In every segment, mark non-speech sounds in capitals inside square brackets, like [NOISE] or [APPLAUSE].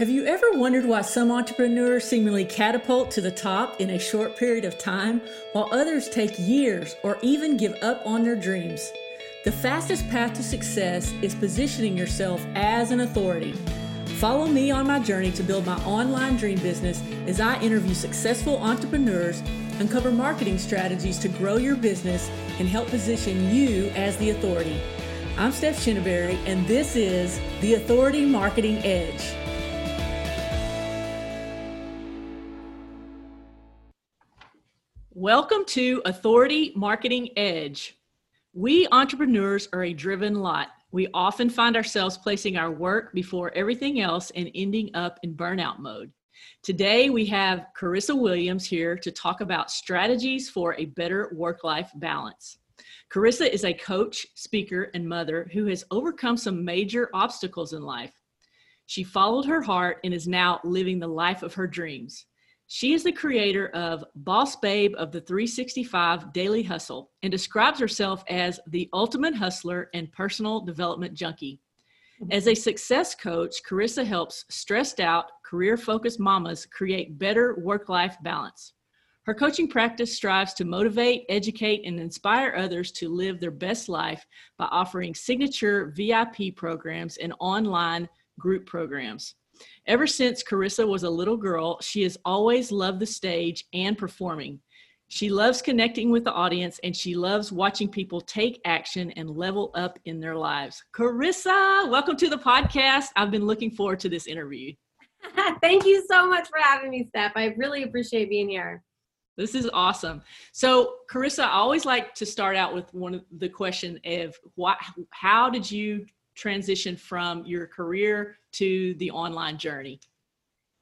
Have you ever wondered why some entrepreneurs seemingly catapult to the top in a short period of time, while others take years or even give up on their dreams? The fastest path to success is positioning yourself as an authority. Follow me on my journey to build my online dream business as I interview successful entrepreneurs, uncover marketing strategies to grow your business, and help position you as the authority. I'm Steph Chinneberry, and this is the Authority Marketing Edge. Welcome to Authority Marketing Edge. We entrepreneurs are a driven lot. We often find ourselves placing our work before everything else and ending up in burnout mode. Today, we have Carissa Williams here to talk about strategies for a better work life balance. Carissa is a coach, speaker, and mother who has overcome some major obstacles in life. She followed her heart and is now living the life of her dreams. She is the creator of Boss Babe of the 365 Daily Hustle and describes herself as the ultimate hustler and personal development junkie. As a success coach, Carissa helps stressed out, career focused mamas create better work life balance. Her coaching practice strives to motivate, educate, and inspire others to live their best life by offering signature VIP programs and online group programs. Ever since Carissa was a little girl, she has always loved the stage and performing. She loves connecting with the audience and she loves watching people take action and level up in their lives. Carissa, welcome to the podcast. I've been looking forward to this interview. [LAUGHS] Thank you so much for having me, Steph. I really appreciate being here. This is awesome. So, Carissa, I always like to start out with one of the question of what, how did you transition from your career to the online journey?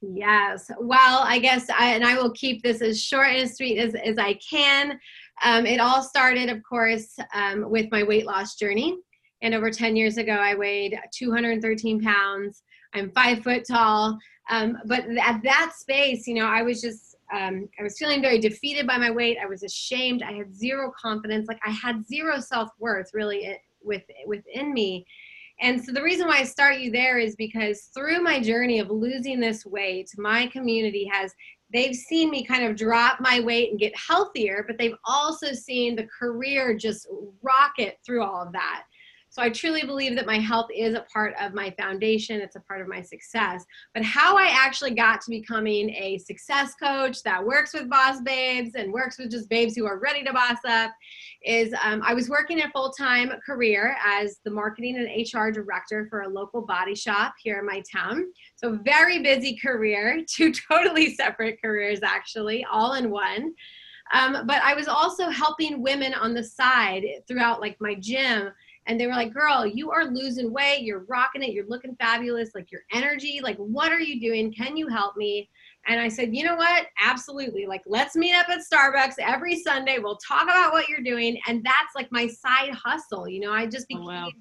Yes. Well, I guess, I, and I will keep this as short and as sweet as, as I can. Um, it all started, of course, um, with my weight loss journey. And over 10 years ago, I weighed 213 pounds. I'm five foot tall. Um, but at that space, you know, I was just, um, I was feeling very defeated by my weight. I was ashamed. I had zero confidence. Like I had zero self worth really it, with, within me. And so the reason why I start you there is because through my journey of losing this weight, my community has they've seen me kind of drop my weight and get healthier, but they've also seen the career just rocket through all of that. So I truly believe that my health is a part of my foundation, it's a part of my success. But how I actually got to becoming a success coach that works with boss babes and works with just babes who are ready to boss up is um, I was working a full time career as the marketing and HR director for a local body shop here in my town. So, very busy career, [LAUGHS] two totally separate careers, actually, all in one. Um, but I was also helping women on the side throughout like my gym and they were like, girl, you are losing weight. You're rocking it. You're looking fabulous. Like your energy, like, what are you doing? Can you help me? And I said, you know what? Absolutely. Like, let's meet up at Starbucks every Sunday. We'll talk about what you're doing. And that's like my side hustle. You know, I just became, oh, wow.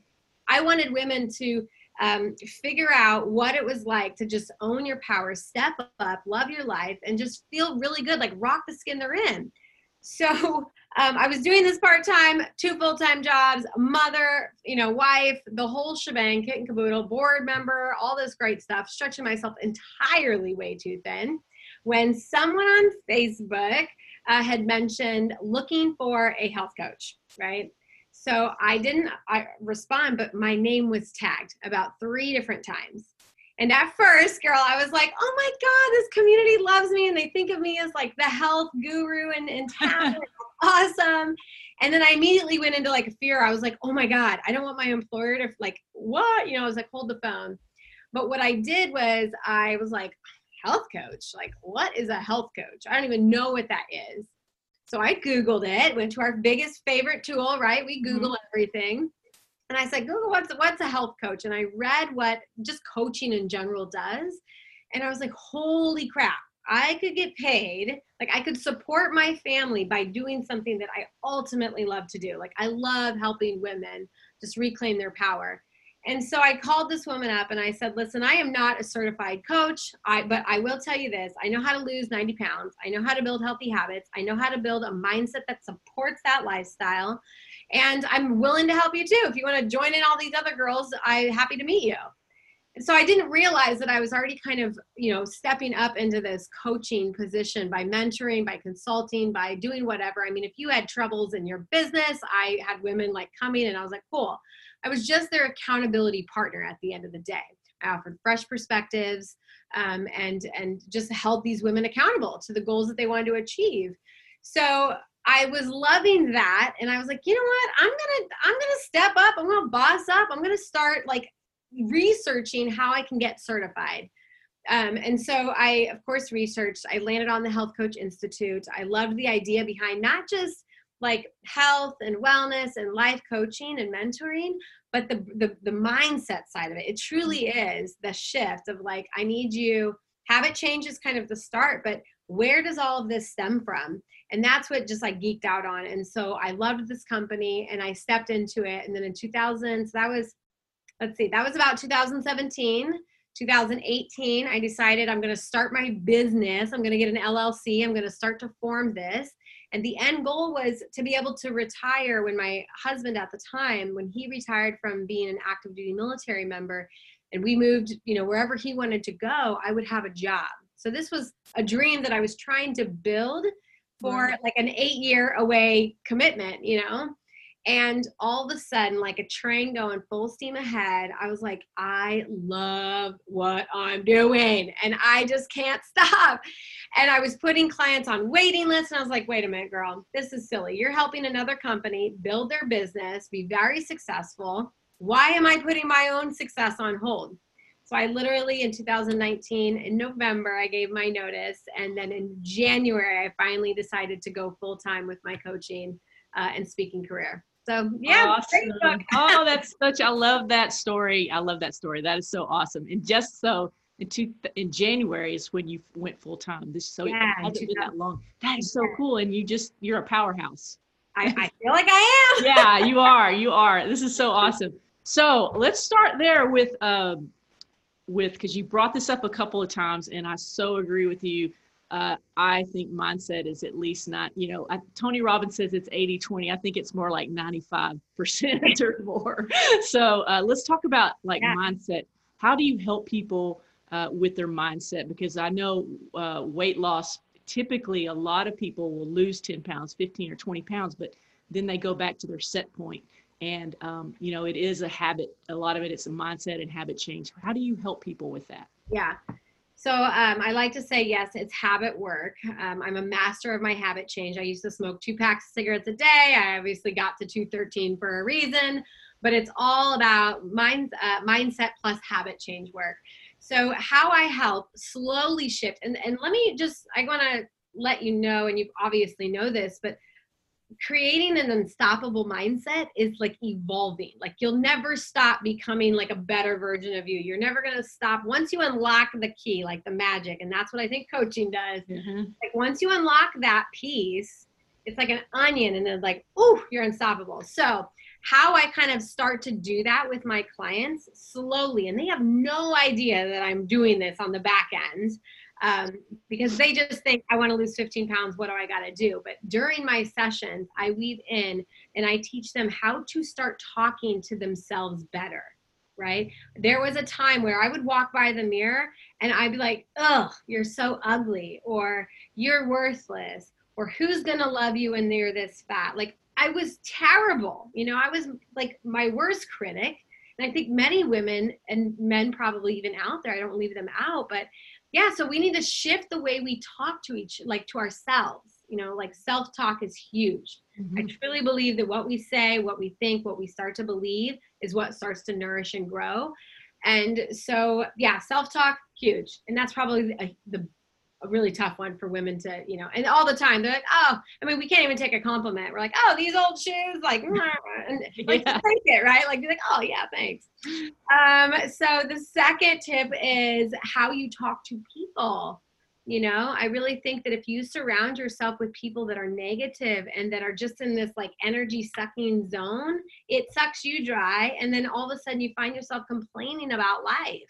I wanted women to um, figure out what it was like to just own your power, step up, love your life, and just feel really good, like rock the skin they're in. So um, I was doing this part time, two full time jobs, mother, you know, wife, the whole shebang, kit and caboodle, board member, all this great stuff, stretching myself entirely way too thin. When someone on Facebook uh, had mentioned looking for a health coach, right? So I didn't I respond, but my name was tagged about three different times. And at first, girl, I was like, oh my God, this community loves me. And they think of me as like the health guru in, in town. [LAUGHS] awesome. And then I immediately went into like a fear. I was like, oh my God, I don't want my employer to like, what? You know, I was like, hold the phone. But what I did was I was like, health coach? Like, what is a health coach? I don't even know what that is. So I Googled it, went to our biggest favorite tool, right? We mm-hmm. Google mm-hmm. everything. And I said, Google, what's, what's a health coach? And I read what just coaching in general does. And I was like, holy crap, I could get paid, like I could support my family by doing something that I ultimately love to do. Like I love helping women just reclaim their power. And so I called this woman up and I said, "Listen, I am not a certified coach, I, but I will tell you this: I know how to lose 90 pounds. I know how to build healthy habits. I know how to build a mindset that supports that lifestyle, and I'm willing to help you too. If you want to join in all these other girls, I'm happy to meet you." so I didn't realize that I was already kind of, you know, stepping up into this coaching position by mentoring, by consulting, by doing whatever. I mean, if you had troubles in your business, I had women like coming and I was like, cool. I was just their accountability partner at the end of the day. I offered fresh perspectives um, and and just held these women accountable to the goals that they wanted to achieve. So I was loving that, and I was like, you know what? I'm gonna I'm gonna step up. I'm gonna boss up. I'm gonna start like researching how I can get certified. Um, and so I, of course, researched. I landed on the Health Coach Institute. I loved the idea behind not just like health and wellness and life coaching and mentoring, but the, the the mindset side of it. It truly is the shift of like, I need you. Habit change is kind of the start, but where does all of this stem from? And that's what just like geeked out on. And so I loved this company and I stepped into it. And then in 2000, so that was let's see, that was about 2017. 2018, I decided I'm going to start my business. I'm going to get an LLC. I'm going to start to form this. And the end goal was to be able to retire when my husband at the time, when he retired from being an active duty military member, and we moved, you know, wherever he wanted to go, I would have a job. So this was a dream that I was trying to build for like an eight year away commitment, you know? And all of a sudden, like a train going full steam ahead, I was like, I love what I'm doing. And I just can't [LAUGHS] stop. And I was putting clients on waiting lists. And I was like, wait a minute, girl, this is silly. You're helping another company build their business, be very successful. Why am I putting my own success on hold? So I literally in 2019, in November, I gave my notice. And then in January, I finally decided to go full time with my coaching uh, and speaking career. So yeah, awesome. [LAUGHS] oh, that's such. I love that story. I love that story. That is so awesome. And just so in two, in January is when you went full time. This so yeah, it hasn't been that long. That is so cool. And you just you're a powerhouse. I, I [LAUGHS] feel like I am. yeah, you are. You are. This is so awesome. So let's start there with um with because you brought this up a couple of times, and I so agree with you uh, I think mindset is at least not, you know, I, Tony Robbins says it's 80 20. I think it's more like 95% [LAUGHS] or more. So uh, let's talk about like yeah. mindset. How do you help people uh, with their mindset? Because I know uh, weight loss, typically a lot of people will lose 10 pounds, 15 or 20 pounds, but then they go back to their set point. And, um, you know, it is a habit. A lot of it, it's a mindset and habit change. How do you help people with that? Yeah. So um, I like to say, yes, it's habit work. Um, I'm a master of my habit change. I used to smoke two packs of cigarettes a day. I obviously got to 213 for a reason, but it's all about mind, uh, mindset plus habit change work. So how I help slowly shift, and, and let me just, I want to let you know, and you obviously know this, but creating an unstoppable mindset is like evolving. Like you'll never stop becoming like a better version of you. You're never going to stop once you unlock the key, like the magic. And that's what I think coaching does. Mm-hmm. Like once you unlock that piece, it's like an onion and it's like, oh, you're unstoppable. So, how I kind of start to do that with my clients slowly, and they have no idea that I'm doing this on the back end um, because they just think I want to lose 15 pounds. What do I got to do? But during my sessions, I weave in and I teach them how to start talking to themselves better. Right. There was a time where I would walk by the mirror and I'd be like, "Ugh, you're so ugly," or "You're worthless," or "Who's gonna love you when you're this fat?" Like I was terrible. You know, I was like my worst critic. And I think many women and men probably even out there, I don't leave them out, but yeah so we need to shift the way we talk to each like to ourselves you know like self-talk is huge. Mm-hmm. i truly believe that what we say what we think what we start to believe is what starts to nourish and grow. And so yeah self-talk huge. And that's probably a, the a really tough one for women to, you know, and all the time they're like, oh, I mean, we can't even take a compliment. We're like, oh, these old shoes, like, [LAUGHS] and like yeah. take it, right? Like, you're like, oh yeah, thanks. Um, so the second tip is how you talk to people. You know, I really think that if you surround yourself with people that are negative and that are just in this like energy sucking zone, it sucks you dry. And then all of a sudden you find yourself complaining about life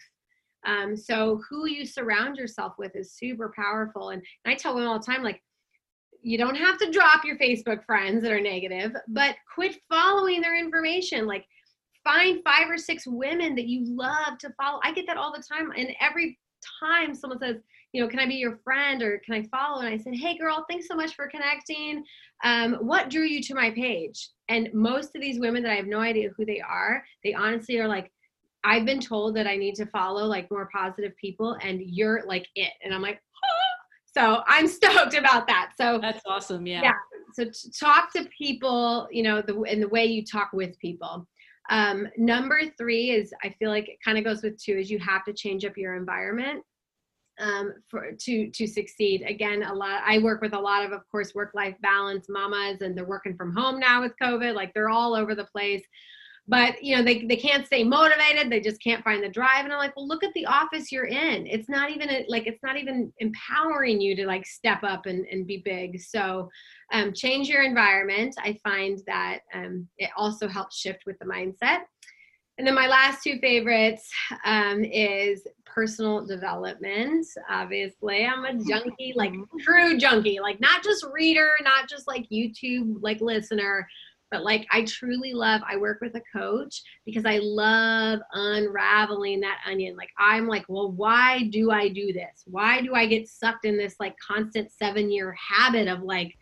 um, so who you surround yourself with is super powerful. And, and I tell women all the time, like, you don't have to drop your Facebook friends that are negative, but quit following their information. Like, find five or six women that you love to follow. I get that all the time. And every time someone says, you know, can I be your friend or can I follow? And I said, hey, girl, thanks so much for connecting. Um, what drew you to my page? And most of these women that I have no idea who they are, they honestly are like, I've been told that I need to follow like more positive people, and you're like it. And I'm like, oh. so I'm [LAUGHS] stoked about that. So that's awesome. Yeah. Yeah. So talk to people, you know, the in the way you talk with people. Um, number three is I feel like it kind of goes with two is you have to change up your environment um, for to to succeed. Again, a lot. I work with a lot of, of course, work life balance mamas, and they're working from home now with COVID. Like they're all over the place but you know they, they can't stay motivated they just can't find the drive and i'm like well look at the office you're in. It's not even a, like it's not even empowering you to like step up and, and be big. So um, change your environment. I find that um, it also helps shift with the mindset. And then my last two favorites um, is personal development. Obviously, I'm a junkie, like true junkie, like not just reader, not just like YouTube, like listener but like I truly love I work with a coach because I love unraveling that onion. Like I'm like, well, why do I do this? Why do I get sucked in this like constant 7-year habit of like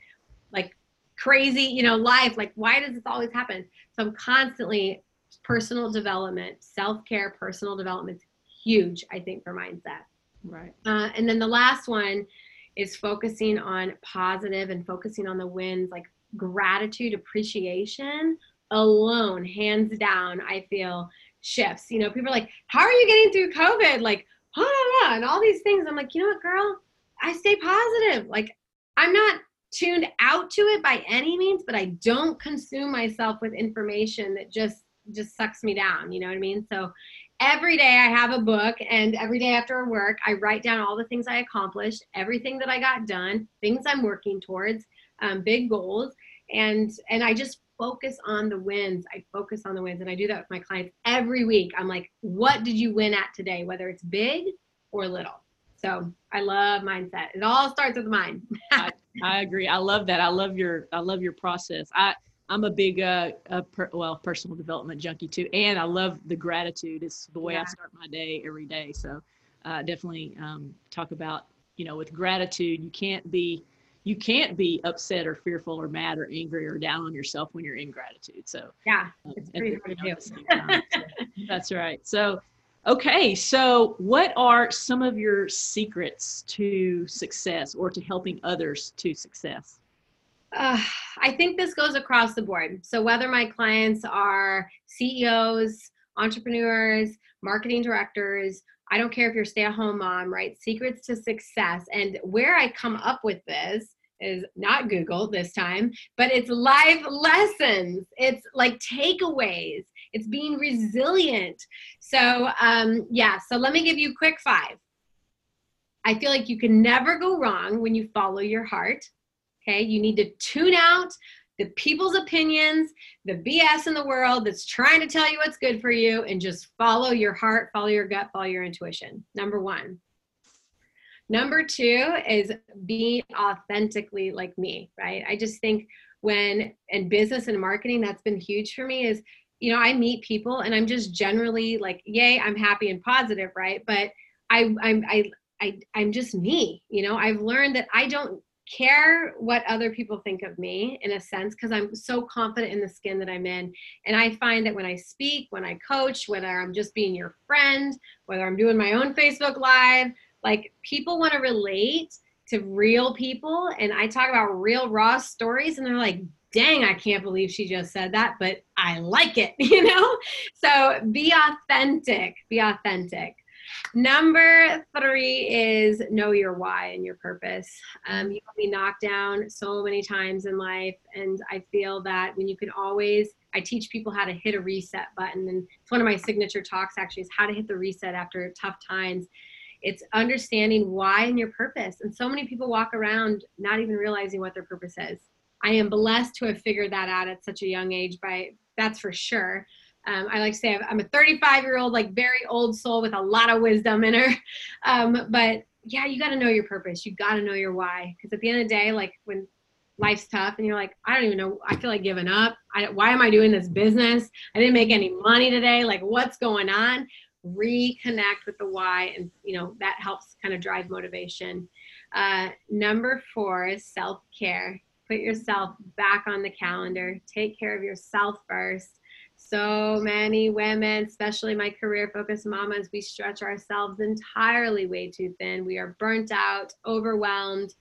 like crazy, you know, life? Like why does this always happen? So I'm constantly personal development, self-care, personal development huge I think for mindset. Right. Uh, and then the last one is focusing on positive and focusing on the wins like gratitude, appreciation alone, hands down, I feel shifts. You know, people are like, How are you getting through COVID? Like, oh, and all these things. I'm like, you know what, girl? I stay positive. Like, I'm not tuned out to it by any means, but I don't consume myself with information that just just sucks me down. You know what I mean? So every day I have a book, and every day after work, I write down all the things I accomplished, everything that I got done, things I'm working towards, um, big goals. And and i just focus on the wins. I focus on the wins. And i do that with my clients every week. I'm like what did you win at today? Whether it's big or little. So i love mindset. It all starts with the mind [LAUGHS] I, I, agree. I love that. I love your i love your process. I i'm a big uh, uh per, well personal development junkie too. And i love the gratitude. It's the way yeah. i start my day every day. So uh, definitely um, talk about you know with gratitude you can't be you can't be upset or fearful or mad or angry or down on yourself when you're in gratitude. So yeah, um, it's pretty hard to do. so, [LAUGHS] that's right. So okay, so what are some of your secrets to success or to helping others to success? Uh, I think this goes across the board. So whether my clients are CEOs, entrepreneurs, marketing directors, I don't care if you're stay-at-home mom, right? Secrets to success. And where I come up with this is not Google this time, but it's live lessons. It's like takeaways. It's being resilient. So, um, yeah, so let me give you quick five. I feel like you can never go wrong when you follow your heart. Okay, you need to tune out the people's opinions, the BS in the world that's trying to tell you what's good for you, and just follow your heart, follow your gut, follow your intuition. Number one. Number two is being authentically like me, right? I just think when in business and marketing, that's been huge for me is, you know, I meet people and I'm just generally like, yay, I'm happy and positive, right? But I, I'm, I, I, I'm just me, you know, I've learned that I don't care what other people think of me in a sense because I'm so confident in the skin that I'm in. And I find that when I speak, when I coach, whether I'm just being your friend, whether I'm doing my own Facebook Live, like people want to relate to real people and i talk about real raw stories and they're like dang i can't believe she just said that but i like it [LAUGHS] you know? So be authentic be authentic. Number three is know your why and your purpose. Um, you will be knocked down so many times in life and i feel that when you can always i teach people how to hit a reset button and it's one of my signature talks actually is how to hit the reset after tough times it's understanding why and your purpose. And so many people walk around not even realizing what their purpose is. I am blessed to have figured that out at such a young age, by that's for sure. Um, I like to say I'm a 35 year old, like very old soul with a lot of wisdom in her. [LAUGHS] Um, but yeah, you got to know your purpose. You got to know your why. Because at the end of the day, like when life's tough and you're like, I don't even know, I feel like giving up. I, why am I doing this business? I didn't make any money today. Like, what's going on? Reconnect with the why, and you know that helps kind of drive motivation. Uh, number four is self care. Put yourself back on the calendar. Take care of yourself first. So many women, especially my career focused mamas, we stretch ourselves entirely way too thin. We are burnt out, overwhelmed,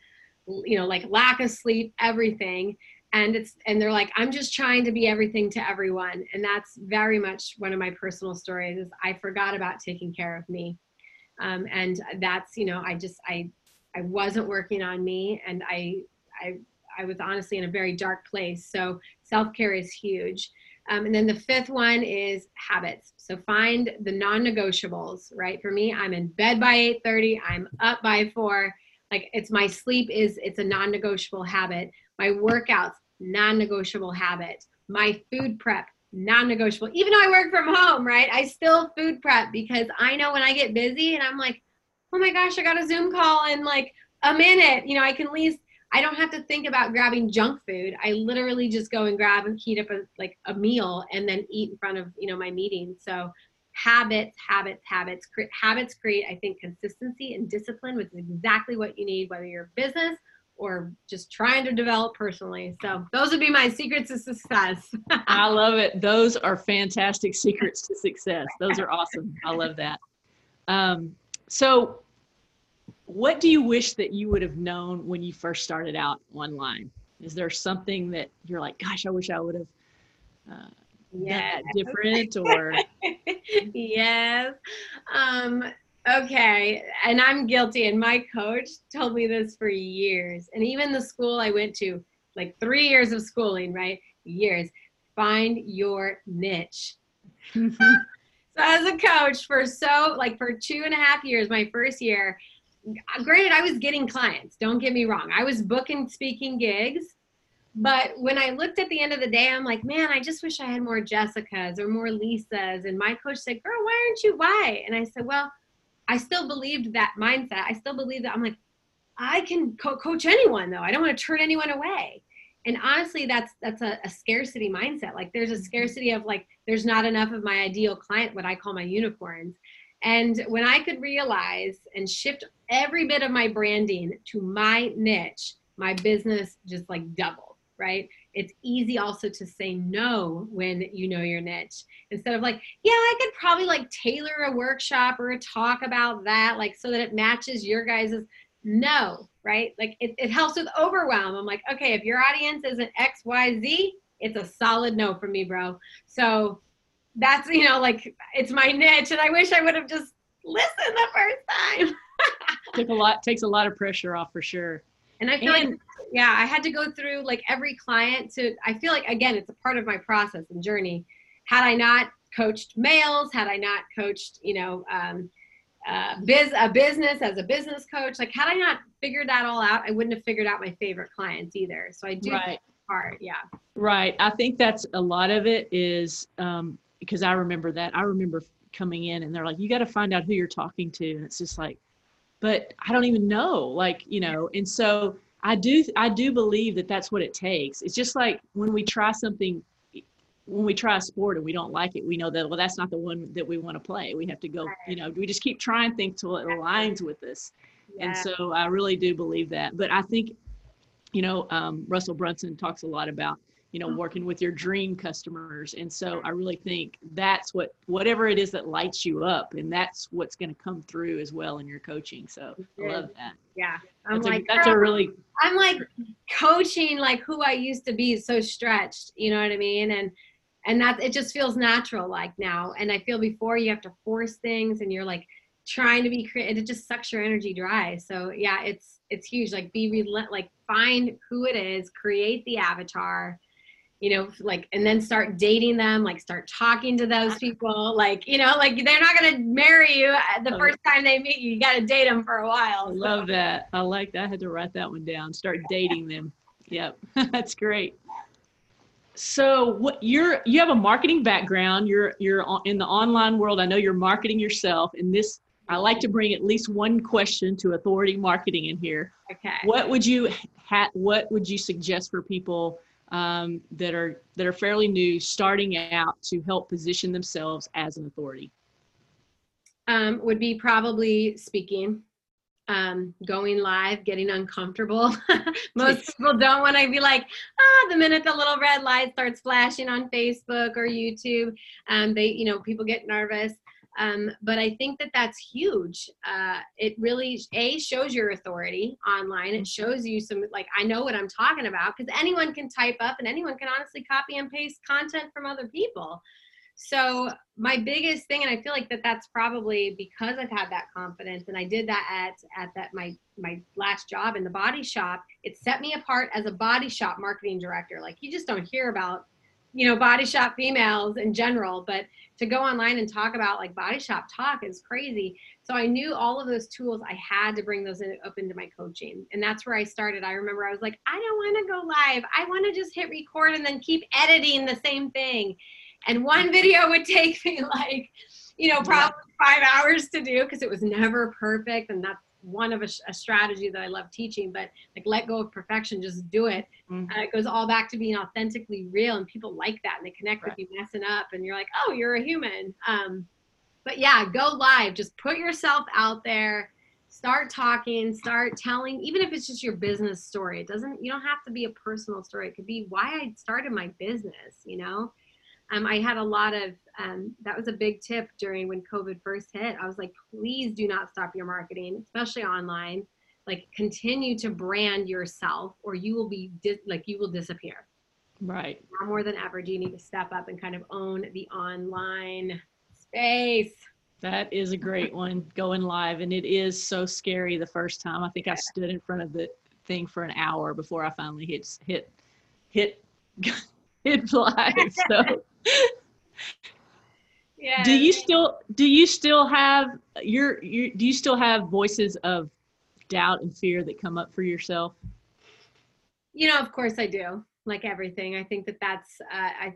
you know, like lack of sleep, everything. And it's and they're like, I'm just trying to be everything to everyone. And that's very much one of my personal stories is I forgot about taking care of me. Um, and that's, you know, I just I I wasn't working on me and I I I was honestly in a very dark place. So self-care is huge. Um, and then the fifth one is habits. So find the non-negotiables, right? For me, I'm in bed by 8:30, I'm up by 4. Like it's my sleep is it's a non-negotiable habit. My workouts, non-negotiable habit. My food prep, non-negotiable. Even though I work from home, right? I still food prep because I know when I get busy and I'm like, "Oh my gosh, I got a Zoom call in like a minute." You know, I can at least I don't have to think about grabbing junk food. I literally just go and grab and heat up a like a meal and then eat in front of you know my meeting. So habits, habits, habits. Habits create, I think, consistency and discipline, which is exactly what you need, whether you're business or just trying to develop personally. So those would be my secrets to success. [LAUGHS] I love it. Those are fantastic secrets to success. Those are awesome. I love that. Um, so what do you wish that you would have known when you first started out online? Is there something that you're like, gosh, I wish I would have uh, yeah different or [LAUGHS] yes um okay and i'm guilty and my coach told me this for years and even the school i went to like three years of schooling right years find your niche [LAUGHS] so as a coach for so like for two and a half years my first year granted i was getting clients don't get me wrong i was booking speaking gigs but when I looked at the end of the day, I'm like, man, I just wish I had more Jessicas or more Lisas. And my coach said, girl, why aren't you? Why? And I said, well, I still believed that mindset. I still believe that I'm like, I can co- coach anyone though. I don't want to turn anyone away. And honestly, that's that's a, a, scarcity mindset. Like there's a scarcity of like there's not enough of my ideal client, what I call my unicorns. And when I could realize and shift every bit of my branding to my niche, my business just like doubled right? It's easy also to say no when you know your niche instead of like, yeah, I could probably like tailor a workshop or a talk about that, like so that it matches your guys's no, right? Like it, it helps with overwhelm. I'm like, okay, if your audience isn't X, Y, Z, it's a solid no for me, bro. So that's, you know, like it's my niche. And I wish I would have just listened the first time. [LAUGHS] Took a lot, takes a lot of pressure off for sure. And I feel and, like yeah, I had to go through like every client to, I feel like, again, it's a part of my process and journey. Had I not coached males, had I not coached, you know, um, uh, biz a business as a business coach, like had I not figured that all out, I wouldn't have figured out my favorite clients either. So I do right. part, yeah. Right. I think that's a lot of it is um, because I remember that. I remember coming in and they're like, you got to find out who you're talking to, and it's just like, but I don't even know, like you know, and so I do I do believe that that's what it takes. It's just like when we try something when we try a sport and we don't like it, we know that well that's not the one that we want to play. We have to go, you know, we just keep trying things till it aligns with us. Yeah. And so I really do believe that. But I think, you know, um, Russell Brunson talks a lot about you know mm-hmm. working with your dream customers. And so i really think that's what whatever it is that lights you up and that's what's going to come through as well in your coaching. So i love that. Yeah. I'm that's like a, that's a really i'm like coaching like who i used to be so stretched you know what i mean? And and that it just feels natural like now. And i feel before you have to force things and you're like trying to be creative it just sucks your energy dry. So yeah it's it's huge. Like be relent like find who it is create the avatar you know, like, and then start dating them, like, start talking to those people. Like, you know, like they're not going to marry you uh, the first time they meet you. You got to date them for a while. I love that. I like that. I had to write that one down. Start dating them. Yep. [LAUGHS] That's great. So what you're you have a marketing background. You're you're in the online world. I know you're marketing yourself, and this I like to bring at least one question to authority marketing in here. Okay. What would you ha- What would you suggest for people um, that are that are fairly new, starting out to help position themselves as an authority? Um, would be probably speaking, um, going live, getting uncomfortable. [LAUGHS] Most [LAUGHS] people don't want to be like, ah, the minute the little red light starts flashing on Facebook or YouTube, um, they, you know, people get nervous. Um, but I think that that's huge. Uh, it really a shows your authority online. It shows you some like I know what I'm talking about because anyone can type up and anyone can honestly copy and paste content from other people. So my biggest thing, and I feel like that that's probably because I've had that confidence, and I did that at at that my my last job in the body shop. It set me apart as a body shop marketing director. Like you just don't hear about you know body shop females in general but to go online and talk about like body shop talk is crazy. So i knew all of those tools i had to bring those in, up into my coaching. And that's where i started. I remember i was like i don't want to go live. I want to just hit record and then keep editing the same thing. And one video would take [LAUGHS] me like you know probably five hours to do because it was never perfect and that's one of a, a, strategy that I love teaching, but like let go of perfection, just do it. Mm-hmm. Uh, it goes all back to being authentically real, and people like that, and they connect right. with you messing up, and you're like, oh, you're a human. Um, but yeah, go live. Just put yourself out there. Start talking. Start telling, even if it's just your business story. It doesn't. You don't have to be a personal story. It could be why I started my business. You know um, I had a lot of um, that was a big tip during when COVID first hit. I was like, please do not stop your marketing, especially online. Like, continue to brand yourself, or you will be like you will disappear. Right. Now more than ever, do you need to step up and kind of own the online space? That is a great one going live, and it is so scary the first time. I think I stood in front of the thing for an hour before I finally hit hit hit [LAUGHS] hit live. So [LAUGHS] yeah. Do you still do you still have your, your do you still have voices of doubt and fear that come up for yourself? You know, of course I do. Like everything, I think that that's uh, I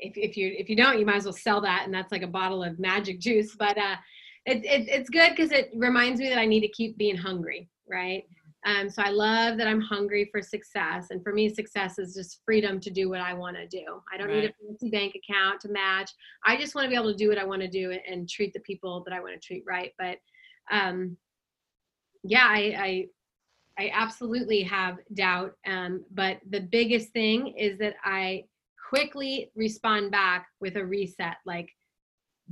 if if you if you don't, you might as well sell that, and that's like a bottle of magic juice. But uh, it, it it's good because it reminds me that I need to keep being hungry, right? Um, so I love that I'm hungry for success. And for me, success is just freedom to do what I want to do. I don't right. need a fancy bank account to match. I just want to be able to do what I want to do and treat the people that I want to treat right. But um, yeah, I, I, I absolutely have doubt. Um, but the biggest thing is that I quickly respond back with a reset. Like,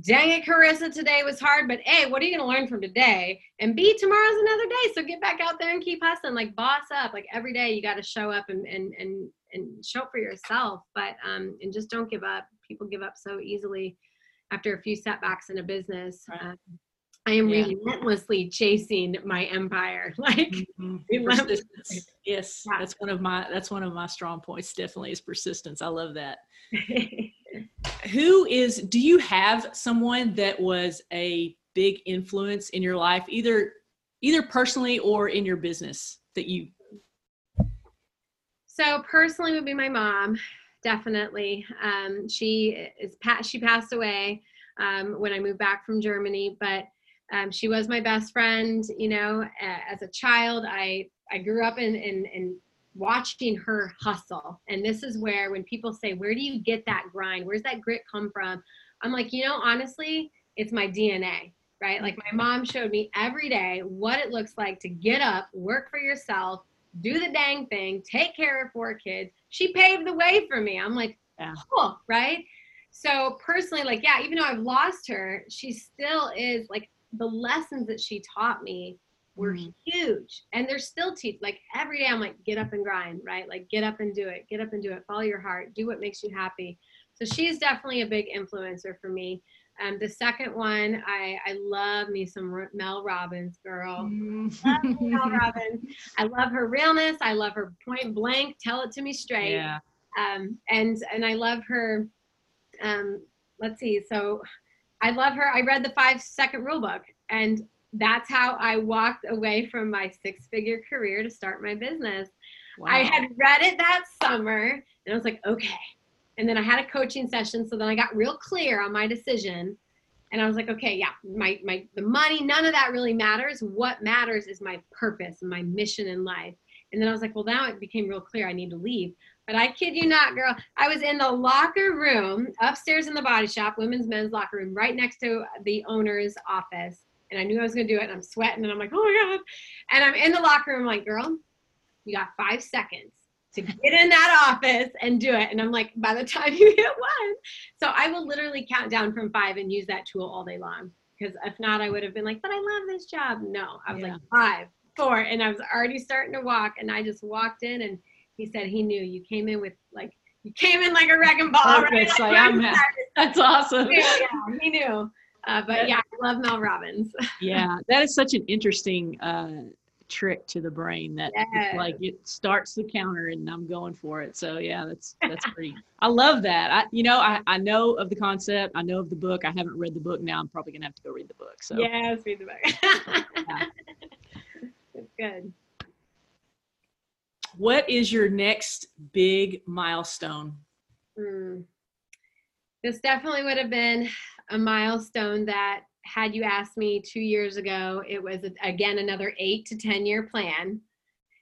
dang it, Carissa, today was hard, but A, what are you going to learn from today? And B, tomorrow's another day. So get back out there and keep hustling, like boss up. Like every day you got to show up and, and, and, and show up for yourself, but, um, and just don't give up. People give up so easily after a few setbacks in a business. Right. Um, I am yeah. relentlessly chasing my empire. [LAUGHS] Like mm-hmm. yes, yeah. that's one of my that's one of my strong points. Definitely is persistence. I love that. [LAUGHS] who is do you have someone that was a big influence in your life either either personally or in your business that you? So personally would be my mom definitely. Um, she is she passed away um, when i moved back from germany but um, she was my best friend you know as a child. I i grew up in in, in watching her hustle. And this is where when people say, Where do you get that grind? Where's that grit come from? I'm like, you know, honestly, it's my DNA, right? Like my mom showed me every day what it looks like to get up, work for yourself, do the dang thing, take care of four kids. She paved the way for me. I'm like, yeah. cool, right? So personally, like, yeah, even though I've lost her, she still is like the lessons that she taught me were mm. huge and they're still teach like every day i'm like get up and grind right like get up and do it get up and do it follow your heart do what makes you happy so she's definitely a big influencer for me um, the second one, I, I love me some Mel Robbins, girl. Mm. love Mel [LAUGHS] Robbins. I love her realness. I love her point blank. Tell it to me straight. Yeah. Um, and and I love her. Um, let's see. So I love her. I read the five second rule book, and that's how I walked away from my six figure career to start my business. Wow. I had read it that summer and I was like, okay. And then I had a coaching session. So then I got real clear on my decision. and I was like, okay, yeah, my my the money, none of that really matters. What matters is my purpose and my mission in life. And then I was like, well, now it became real clear I need to leave. But I kid you not, girl, I was in the locker room upstairs in the body shop, women's men's locker room, right next to the owner's office. And I knew I was gonna do it, and I'm sweating, and I'm like, oh my God. And I'm in the locker room, like, girl, you got five seconds to get in that office and do it. And I'm like, by the time you hit one. So I will literally count down from five and use that tool all day long. Because if not, I would have been like, but I love this job. No, I was yeah. like, five, four. And I was already starting to walk. And I just walked in and he said he knew you came in with like, you came in like a wrecking ball. Right? Like, I'm, [LAUGHS] [LAUGHS] that's awesome. Yeah, yeah, he knew. Uh, but yeah, I love Mel Robbins. [LAUGHS] yeah, that is such an interesting uh, trick to the brain that yes. like it starts the counter and I'm going for it. So yeah, that's that's pretty. I love that. I you know I I know of the concept. I know of the book. I haven't read the book. Now I'm probably gonna have to go read the book. So yes, read the book. [LAUGHS] yeah. [LAUGHS] It's good. What is your next big milestone? Hmm. This definitely would have been a milestone that had you asked me two years ago, it was again another eight to 10 year plan.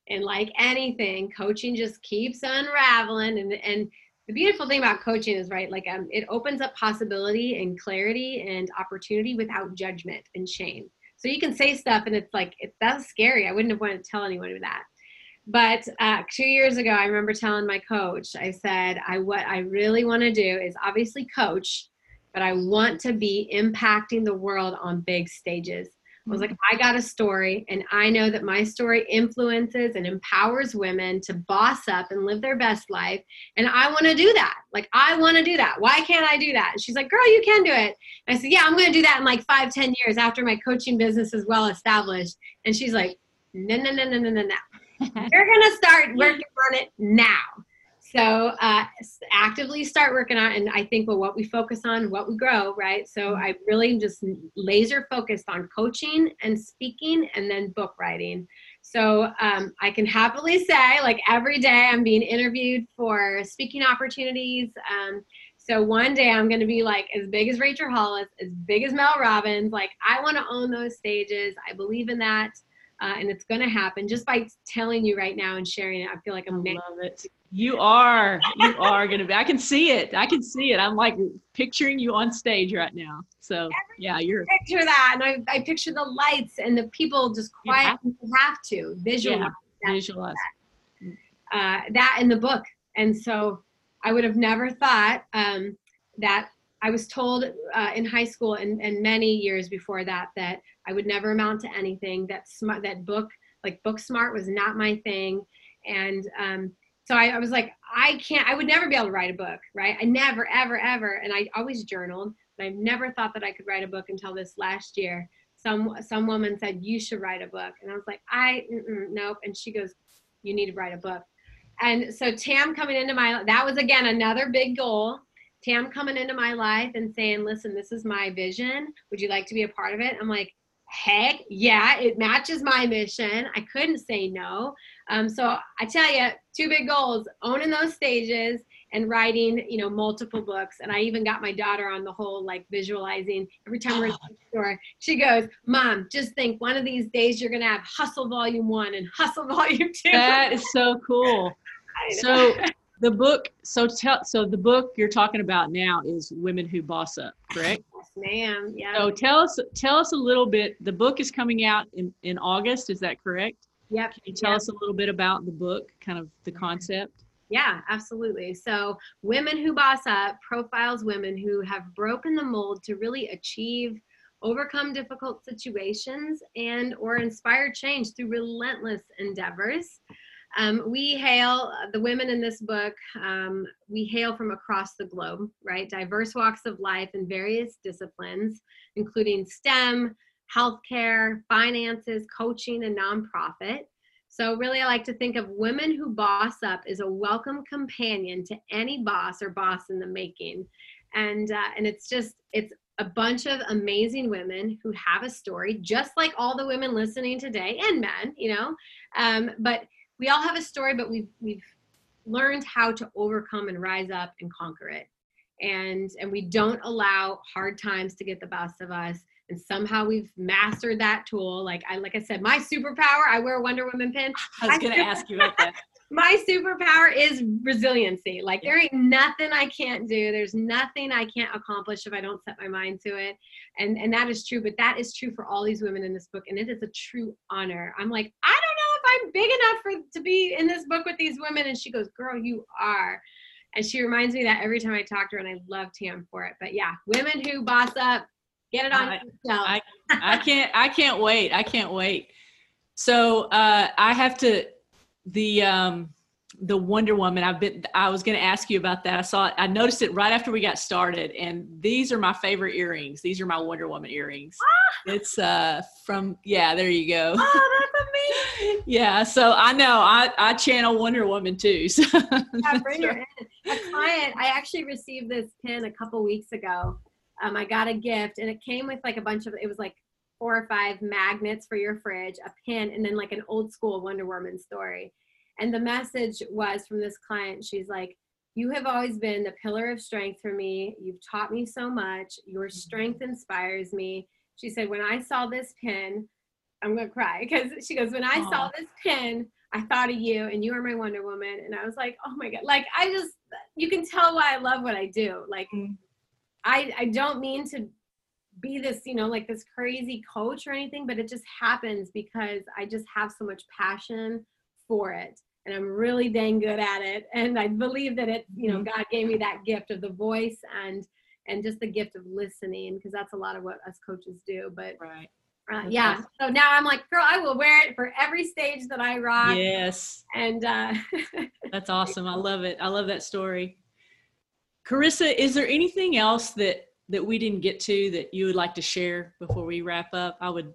And like anything, coaching just keeps unraveling. And, and the beautiful thing about coaching is, right, like um, it opens up possibility and clarity and opportunity without judgment and shame. So you can say stuff and it's like, that's scary. I wouldn't have wanted to tell anyone that. But uh, two years ago, I remember telling my coach, I said, I what I really want to do is obviously coach, but I want to be impacting the world on big stages. I was like, mm-hmm. I got a story, and I know that my story influences and empowers women to boss up and live their best life. And I want to do that. Like, I want to do that. Why can't I do that? And she's like, Girl, you can do it. And I said, Yeah, I'm going to do that in like five, ten years after my coaching business is well established. And she's like, No, no, no, no, no, no, no. [LAUGHS] You're going to start working on it now. So uh, actively start working on, and I think well, what we focus on, what we grow, right? So mm-hmm. I really just laser focused on coaching and speaking, and then book writing. So um, I can happily say, like every day, I'm being interviewed for speaking opportunities. Um, so one day I'm going to be like as big as Rachel Hollis, as big as Mel Robbins. Like I want to own those stages. I believe in that. Uh, and it's going to happen just by telling you right now and sharing it. I feel like I'm. I love it. You are. You are going to be. I can see it. I can see it. I'm like picturing you on stage right now. So yeah, you're. Picture that, and I, I picture the lights and the people just quiet. You have, have to visualize. Yeah, visualize. That. Uh, that in the book, and so I would have never thought um, that I was told uh, in high school and, and many years before that that I would never amount to anything. That smart, that book, like book smart, was not my thing, and um, so I, I was like, I can't, I would never be able to write a book, right? I never, ever, ever. And I always journaled, but I never thought that I could write a book until this last year. Some, some woman said, you should write a book. And I was like, I, nope. And she goes, you need to write a book. And so Tam coming into my, that was again, another big goal. Tam coming into my life and saying, listen, this is my vision. Would you like to be a part of it? I'm like, heck yeah, it matches my mission. I couldn't say no. Um, so I tell you, two big goals: owning those stages and writing, you know, multiple books. And I even got my daughter on the whole like visualizing. Every time we're in the [GASPS] store, she goes, "Mom, just think, one of these days you're gonna have Hustle Volume One and Hustle [LAUGHS] Volume Two. That is so cool. [LAUGHS] So [LAUGHS] the book so tell so the book you're talking about now is women who boss up correct yes ma'am yeah so tell us tell us a little bit the book is coming out in in august is that correct yep can you tell yep. us a little bit about the book kind of the concept yeah absolutely so women who boss up profiles women who have broken the mold to really achieve overcome difficult situations and or inspire change through relentless endeavors um, we hail uh, the women in this book, um, we hail from across the globe, right? Diverse walks of life in various disciplines, including STEM, healthcare, finances, coaching, and nonprofit. So, really, I like to think of women who boss up as a welcome companion to any boss or boss in the making. And, uh, and it's just, it's a bunch of amazing women who have a story, just like all the women listening today and men, you know. Um, but we all have a story, but we've we've learned how to overcome and rise up and conquer it. and and we don't allow hard times to get the best of us and somehow we've mastered that tool. Like i like i said my superpower i wear a wonder woman pin. [LAUGHS] I was to [LAUGHS] ask you about that. My superpower is resiliency. Like there ain't nothing i can't do. There's nothing i can't accomplish if i don't set my mind to it. And and that is true but that is true for all these women in this book and it is a true honor. I'm like i don't know if i'm big enough for to be in this book with these women. And she goes girl you are. And she reminds me that every time I talk to her, and I love Tam for it. But yeah, women who boss up, get it on I, I, I can't. I can't wait. I can't wait. So uh, I have to the um, the Wonder Woman. I've been. I was going to ask you about that. I saw. It, I noticed it right after we got started, and these are my favorite earrings. These are my Wonder Woman earrings. Ah! It's uh from yeah. There you go. Oh, that's amazing. [LAUGHS] yeah. So I know I I channel Wonder Woman too. [LAUGHS] So yeah, bring her in. A client. I actually received this pin a couple weeks ago. Um, I got a gift, and it came with like a bunch of. It was like four or five magnets for your fridge, a pin, and then like an old school Wonder Woman story and the message was from this client she's like, You have always been the pillar of strength for me. You've taught me so much. Your strength inspires me. She said, When I saw this pin, I'm going to cry because she goes, When I Aww. saw this pin, I thought of you and you are my Wonder Woman. And I was like, Oh my God. Like, I just, you can tell why I love what I do. Like, mm-hmm. I, I don't mean to be this, you know, like this crazy coach or anything, but it just happens because I just have so much passion for it and I'm really dang good at it. And I believe that it, you know, mm-hmm. God gave me that gift of the voice and and just the gift of listening because that's a lot of what us coaches do. But right. Uh, yeah. So now I'm like, girl, I will wear it for every stage that I rock. Yes. And uh, [LAUGHS] that's awesome. I love it. I love that story. Carissa, is there anything else that that we didn't get to that you would like to share before we wrap up? I would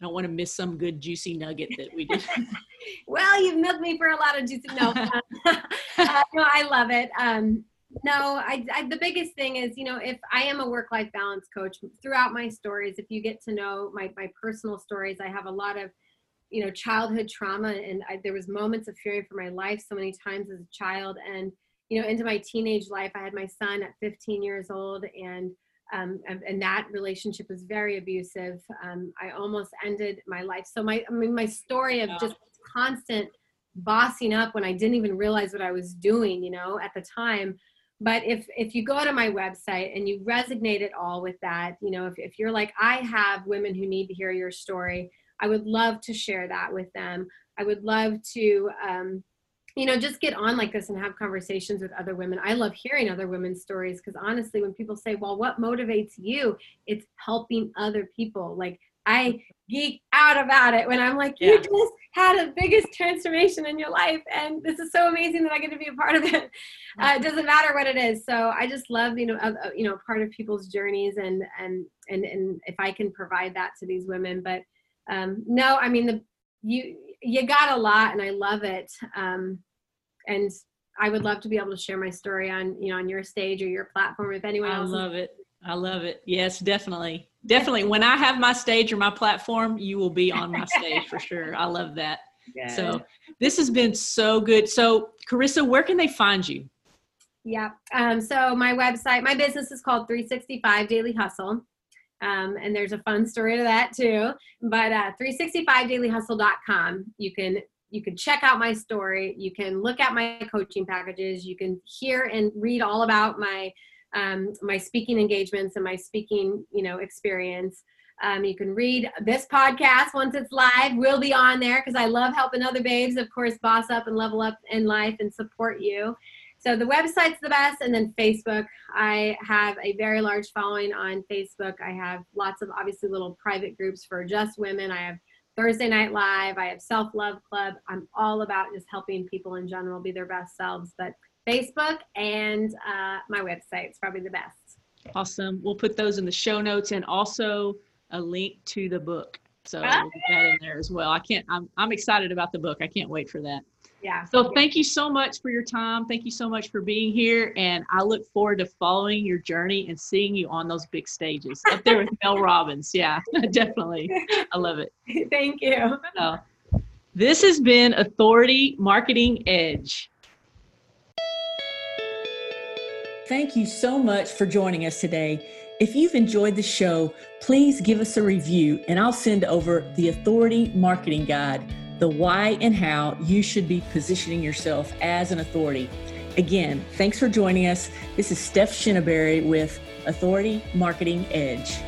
I don't want to miss some good juicy nugget that we did. [LAUGHS] well, you've milked me for a lot of juicy. No, [LAUGHS] uh, no, I love it. Um, no, I, I, the biggest thing is, you know, if I am a work-life balance coach, throughout my stories, if you get to know my my personal stories, I have a lot of, you know, childhood trauma, and I, there was moments of fearing for my life so many times as a child, and you know, into my teenage life, I had my son at 15 years old, and um, and, that relationship was very abusive. Um, I almost ended my life. So my, I mean, my story of just constant bossing up when I didn't even realize what I was doing, you know, at the time. But if if you go to my website and you resonate at all with that, you know, if, if you're like, I have women who need to hear your story, I would love to share that with them. I would love to um, you know just get on like this and have conversations with other women. I love hearing other women's stories because honestly when people say well what motivates you? It's helping other people. Like i geek out about it when i'm like you yeah. just had a biggest transformation in your life and this is so amazing that i get to be a part of it. Uh, it doesn't matter what it is. So i just love you know uh, you know part of people's journeys and and and and if i can provide that to these women. But um no i mean the you you got a lot and I love it. Um, and I would love to be able to share my story on, you know, on your stage or your platform if anyone I else. I love it. I love it. Yes, definitely. Definitely. when I have my stage or my platform, you will be on my stage for sure. I love that. [LAUGHS] Good. So this has been so good. So Carissa, where can they find you? Yeah. Um, so my website, my business is called 365 Daily Hustle. Um, and there's a fun story to that too. But uh, 365dailyhustle.com, you can you can check out my story. You can look at my coaching packages. You can hear and read all about my um, my speaking engagements and my speaking you know experience. Um, you can read this podcast once it's live. We'll be on there because I love helping other babes, of course, boss up and level up in life and support you. So the website's the best, and then Facebook. I have a very large following on Facebook. I have lots of obviously little private groups for just women. I have Thursday Night Live. I have Self Love Club. I'm all about just helping people in general be their best selves. But Facebook and uh, my website is probably the best. Awesome. We'll put those in the show notes and also a link to the book. So we'll get that in there as well. I can't. I'm I'm excited about the book. I can't wait for that yeah. So thank you so much for your time. Thank you so much for being here. And I look forward to following your journey and seeing you on those big stages up there with Mel [LAUGHS] Robbins. Yeah, [LAUGHS] definitely. I love it. Thank you. So, this has been Authority Marketing Edge. Thank you so much for joining us today. If you've enjoyed the show, please give us a review and I'll send over the Authority Marketing Guide, the why and how you should be positioning yourself as an authority. Again, thanks for joining us. This is Steph Shinneberry with Authority Marketing Edge.